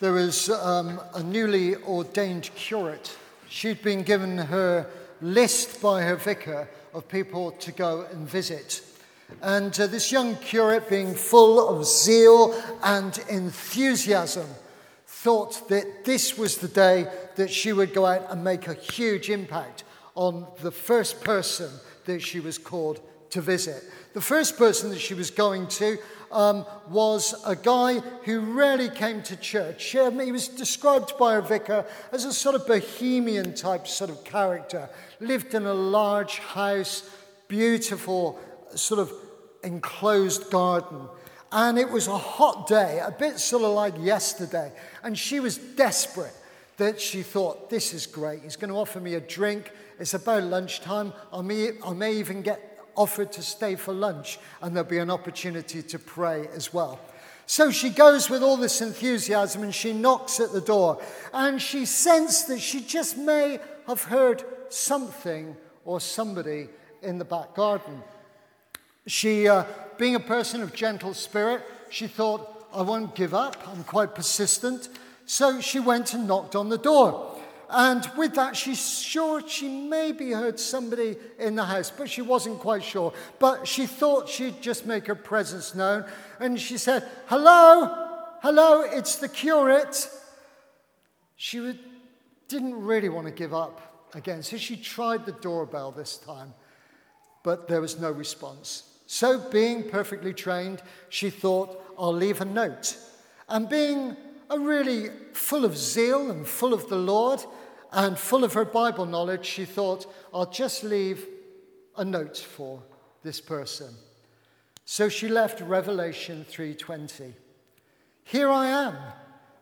there was um, a newly ordained curate. She'd been given her list by her vicar of people to go and visit. And uh, this young curate, being full of zeal and enthusiasm, thought that this was the day that she would go out and make a huge impact on the first person that she was called to visit. The first person that she was going to um, was a guy who rarely came to church. Um, he was described by a vicar as a sort of bohemian type sort of character. Lived in a large house, beautiful, sort of enclosed garden. And it was a hot day, a bit sort of like yesterday. And she was desperate that she thought, this is great. He's going to offer me a drink. It's about lunchtime. I may, I may even get offered to stay for lunch, and there'll be an opportunity to pray as well. So she goes with all this enthusiasm and she knocks at the door. And she sensed that she just may have heard something or somebody in the back garden. She, uh, being a person of gentle spirit, she thought, I won't give up. I'm quite persistent. So she went and knocked on the door. And with that, she's sure she maybe heard somebody in the house, but she wasn't quite sure. But she thought she'd just make her presence known. And she said, Hello, hello, it's the curate. She didn't really want to give up again, so she tried the doorbell this time, but there was no response. So, being perfectly trained, she thought, I'll leave a note. And being a really full of zeal and full of the Lord and full of her Bible knowledge, she thought, I'll just leave a note for this person. So she left Revelation 3:20. Here I am.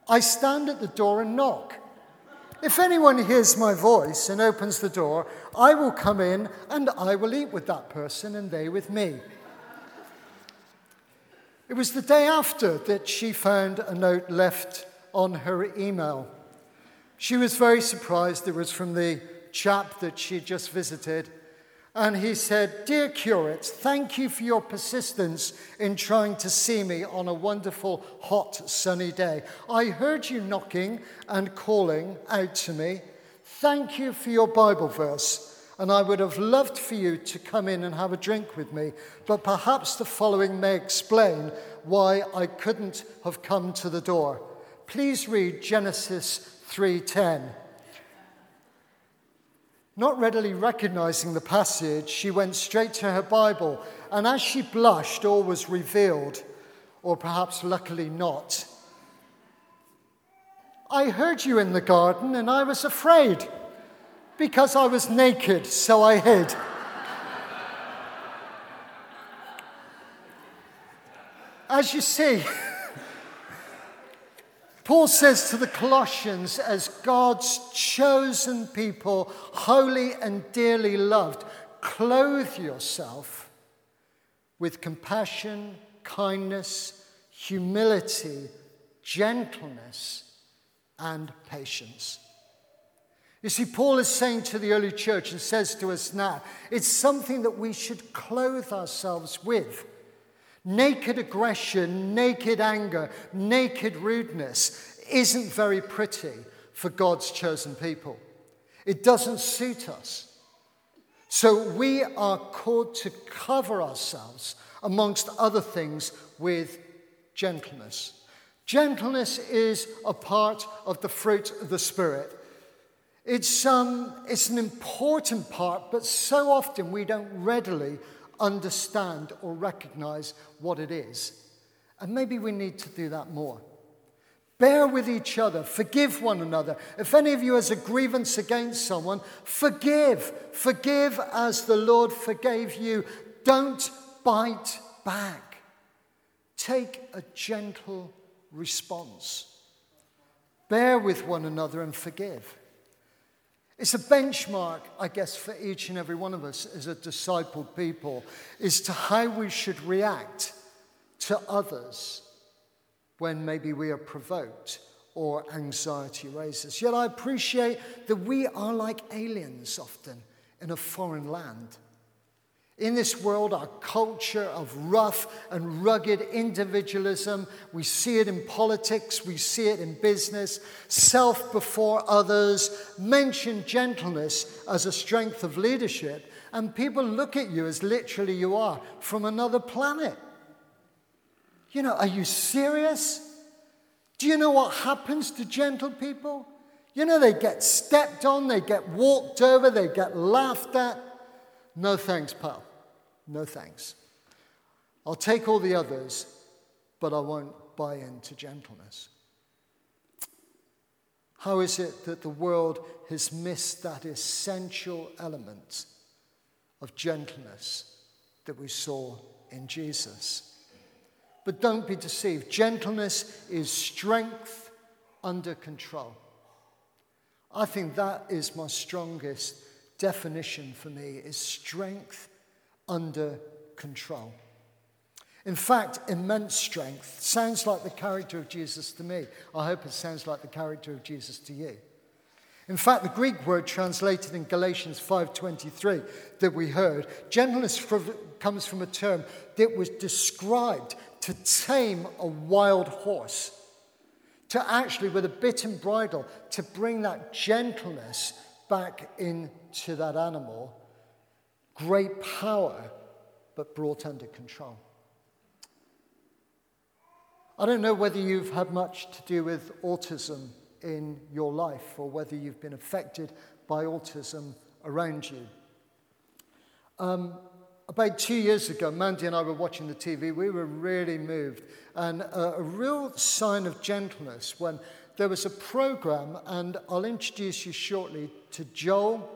I stand at the door and knock. If anyone hears my voice and opens the door, I will come in and I will eat with that person and they with me. It was the day after that she found a note left on her email. She was very surprised. It was from the chap that she just visited. And he said, Dear curate, thank you for your persistence in trying to see me on a wonderful, hot, sunny day. I heard you knocking and calling out to me. Thank you for your Bible verse and I would have loved for you to come in and have a drink with me, but perhaps the following may explain why I couldn't have come to the door. Please read Genesis 3:10. Not readily recognizing the passage, she went straight to her Bible, and as she blushed, all was revealed, or perhaps luckily not. I heard you in the garden, and I was afraid. Because I was naked, so I hid. As you see, Paul says to the Colossians, as God's chosen people, holy and dearly loved, clothe yourself with compassion, kindness, humility, gentleness, and patience. You see, Paul is saying to the early church and says to us now, it's something that we should clothe ourselves with. Naked aggression, naked anger, naked rudeness isn't very pretty for God's chosen people. It doesn't suit us. So we are called to cover ourselves, amongst other things, with gentleness. Gentleness is a part of the fruit of the Spirit. It's, um, it's an important part, but so often we don't readily understand or recognize what it is. And maybe we need to do that more. Bear with each other, forgive one another. If any of you has a grievance against someone, forgive. Forgive as the Lord forgave you. Don't bite back. Take a gentle response. Bear with one another and forgive. It's a benchmark, I guess, for each and every one of us as a discipled people, is to how we should react to others when maybe we are provoked or anxiety raises. Yet I appreciate that we are like aliens often in a foreign land. In this world, our culture of rough and rugged individualism, we see it in politics, we see it in business, self before others, mention gentleness as a strength of leadership, and people look at you as literally you are from another planet. You know, are you serious? Do you know what happens to gentle people? You know, they get stepped on, they get walked over, they get laughed at. No thanks, pal. No thanks. I'll take all the others, but I won't buy into gentleness. How is it that the world has missed that essential element of gentleness that we saw in Jesus? But don't be deceived. Gentleness is strength under control. I think that is my strongest definition for me is strength under control. In fact, immense strength sounds like the character of Jesus to me. I hope it sounds like the character of Jesus to you. In fact, the Greek word translated in Galatians 5:23 that we heard, gentleness comes from a term that was described to tame a wild horse, to actually with a bit and bridle to bring that gentleness back into that animal great power, but brought under control. I don't know whether you've had much to do with autism in your life or whether you've been affected by autism around you. Um, about two years ago, Mandy and I were watching the TV. We were really moved, and a, a real sign of gentleness when there was a program, and I'll introduce you shortly to Joel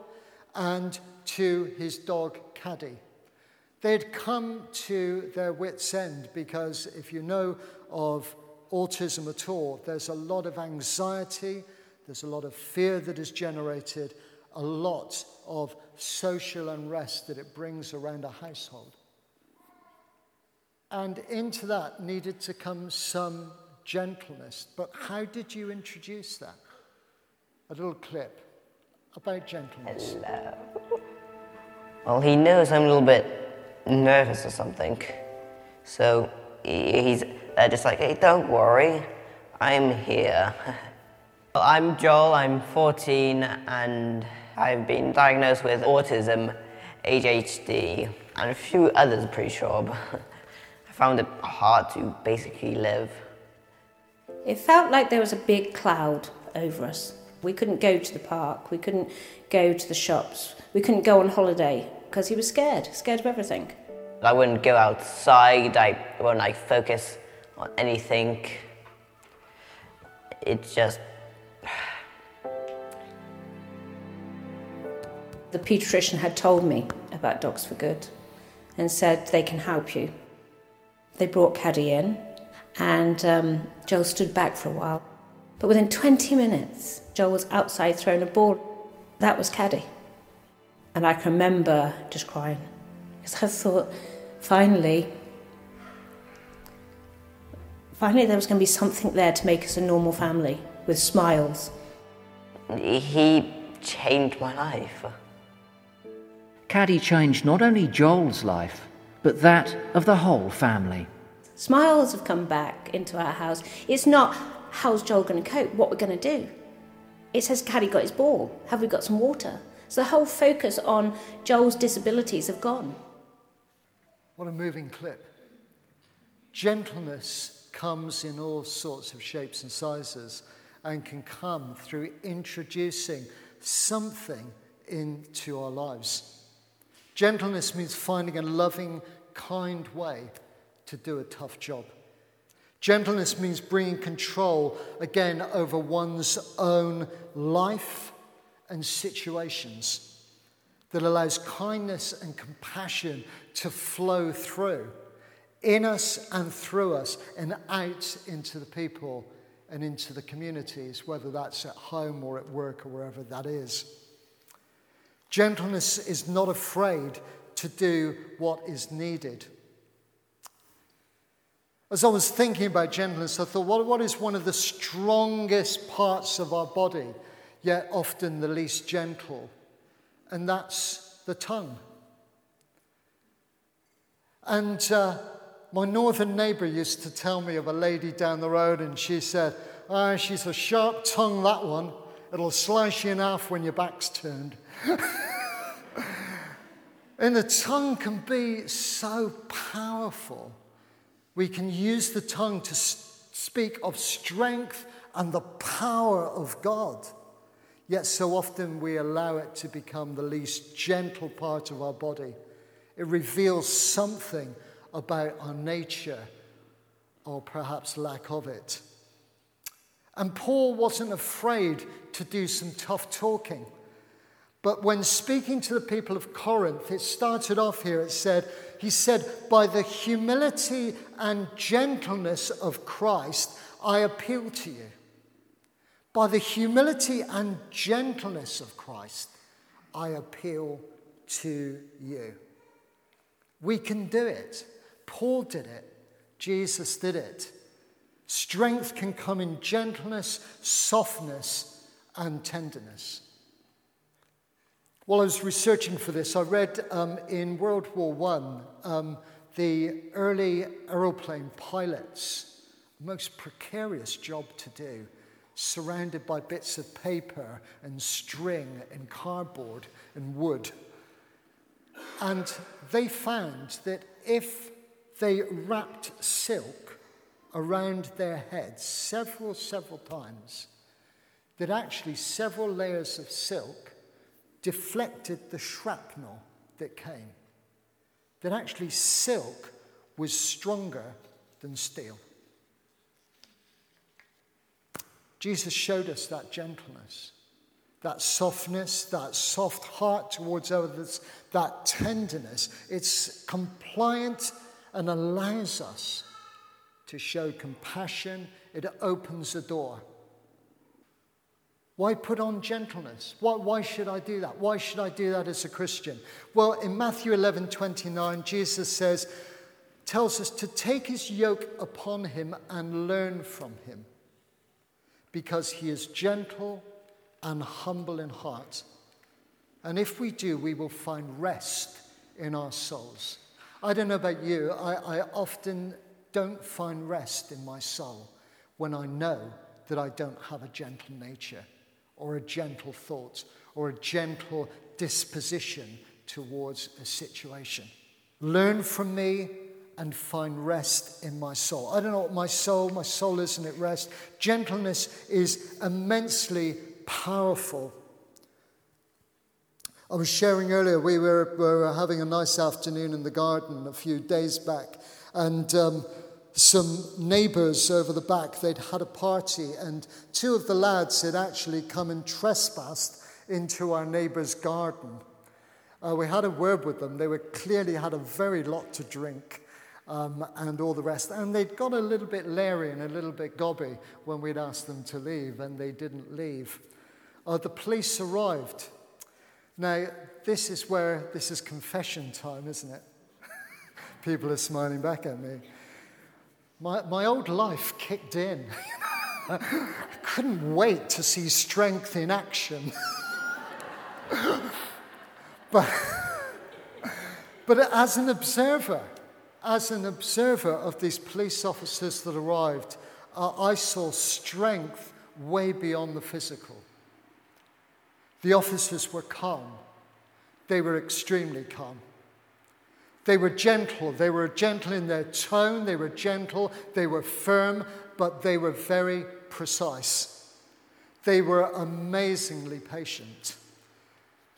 and to his dog Caddy. They'd come to their wits' end because if you know of autism at all, there's a lot of anxiety, there's a lot of fear that is generated, a lot of social unrest that it brings around a household. And into that needed to come some gentleness. But how did you introduce that? A little clip about gentleness. Hello. Well, he knows I'm a little bit nervous or something. So he's uh, just like, hey, don't worry, I'm here. well, I'm Joel, I'm 14, and I've been diagnosed with autism, ADHD, and a few others, pretty sure. I found it hard to basically live. It felt like there was a big cloud over us. We couldn't go to the park, we couldn't go to the shops, we couldn't go on holiday because he was scared, scared of everything. I wouldn't go outside, I wouldn't like focus on anything. It's just. the paediatrician had told me about Dogs for Good and said they can help you. They brought Caddy in, and um, Joel stood back for a while. But within 20 minutes, Joel was outside throwing a ball. That was Caddy. And I can remember just crying because I thought, finally, finally there was going to be something there to make us a normal family with smiles. He changed my life. Caddy changed not only Joel's life, but that of the whole family. Smiles have come back into our house. It's not, how's Joel going to cope? What we're going to do? It says, Caddy got his ball. Have we got some water? So the whole focus on Joel's disabilities have gone. What a moving clip. Gentleness comes in all sorts of shapes and sizes and can come through introducing something into our lives. Gentleness means finding a loving, kind way to do a tough job. Gentleness means bringing control again over one's own life and situations that allows kindness and compassion to flow through in us and through us and out into the people and into the communities, whether that's at home or at work or wherever that is. Gentleness is not afraid to do what is needed. As I was thinking about gentleness, I thought, what, what is one of the strongest parts of our body? yet often the least gentle, and that's the tongue. And uh, my northern neighbour used to tell me of a lady down the road, and she said, Ah, she's a sharp tongue, that one. It'll slice you in half when your back's turned. and the tongue can be so powerful. We can use the tongue to speak of strength and the power of God. Yet so often we allow it to become the least gentle part of our body. It reveals something about our nature or perhaps lack of it. And Paul wasn't afraid to do some tough talking. But when speaking to the people of Corinth, it started off here, it said, he said, By the humility and gentleness of Christ, I appeal to you. By the humility and gentleness of Christ, I appeal to you. We can do it. Paul did it. Jesus did it. Strength can come in gentleness, softness, and tenderness. While I was researching for this, I read um, in World War I um, the early aeroplane pilots, most precarious job to do surrounded by bits of paper and string and cardboard and wood. And they found that if they wrapped silk around their heads several, several times, that actually several layers of silk deflected the shrapnel that came. That actually silk was stronger than steel. Jesus showed us that gentleness, that softness, that soft heart towards others, that tenderness. It's compliant and allows us to show compassion. It opens the door. Why put on gentleness? Why, why, should I do that? Why should I do that as a Christian? Well, in Matthew 11 29, Jesus says, tells us to take his yoke upon him and learn from him because he is gentle and humble in heart. And if we do, we will find rest in our souls. I don't know about you, I, I often don't find rest in my soul when I know that I don't have a gentle nature or a gentle thought or a gentle disposition towards a situation. Learn from me and find rest in my soul. I don't know what my soul, my soul isn't at rest. Gentleness is immensely powerful. I was sharing earlier, we were, we were having a nice afternoon in the garden a few days back, and um, some neighbours over the back, they'd had a party, and two of the lads had actually come and trespassed into our neighbour's garden. Uh, we had a word with them. They were clearly had a very lot to drink um, and all the rest. And they'd got a little bit leery and a little bit gobby when we'd asked them to leave, and they didn't leave. Uh, the police arrived. Now, this is where this is confession time, isn't it? People are smiling back at me. My, my old life kicked in. I couldn't wait to see strength in action. but, but as an observer, as an observer of these police officers that arrived, uh, I saw strength way beyond the physical. The officers were calm. They were extremely calm. They were gentle. They were gentle in their tone. They were gentle. They were firm, but they were very precise. They were amazingly patient.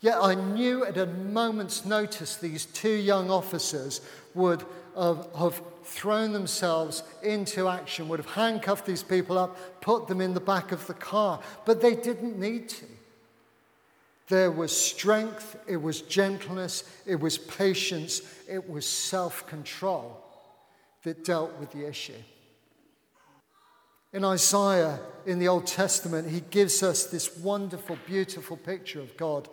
Yet I knew at a moment's notice these two young officers would have, have thrown themselves into action, would have handcuffed these people up, put them in the back of the car, but they didn't need to. There was strength, it was gentleness, it was patience, it was self control that dealt with the issue. In Isaiah, in the Old Testament, he gives us this wonderful, beautiful picture of God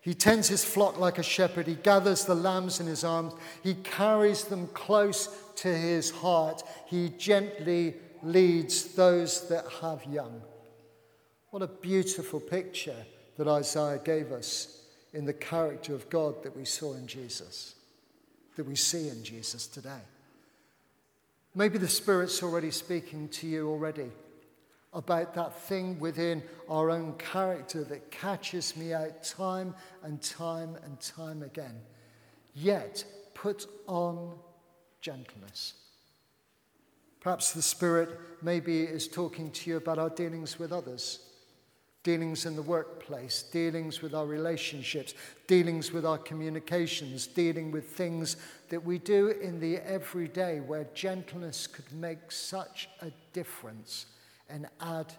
he tends his flock like a shepherd. He gathers the lambs in his arms. He carries them close to his heart. He gently leads those that have young. What a beautiful picture that Isaiah gave us in the character of God that we saw in Jesus. that we see in Jesus today. Maybe the Spirit's already speaking to you already about that thing within our own character that catches me out time and time and time again. Yet, put on gentleness. Perhaps the Spirit maybe is talking to you about our dealings with others dealings in the workplace, dealings with our relationships, dealings with our communications, dealing with things that we do in the everyday where gentleness could make such a difference and add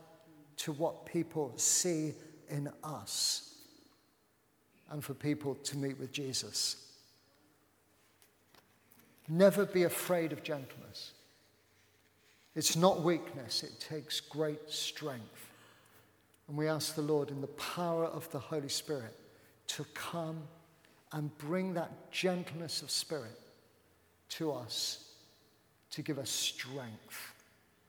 to what people see in us and for people to meet with Jesus. Never be afraid of gentleness. It's not weakness, it takes great strength. And we ask the Lord, in the power of the Holy Spirit, to come and bring that gentleness of spirit to us, to give us strength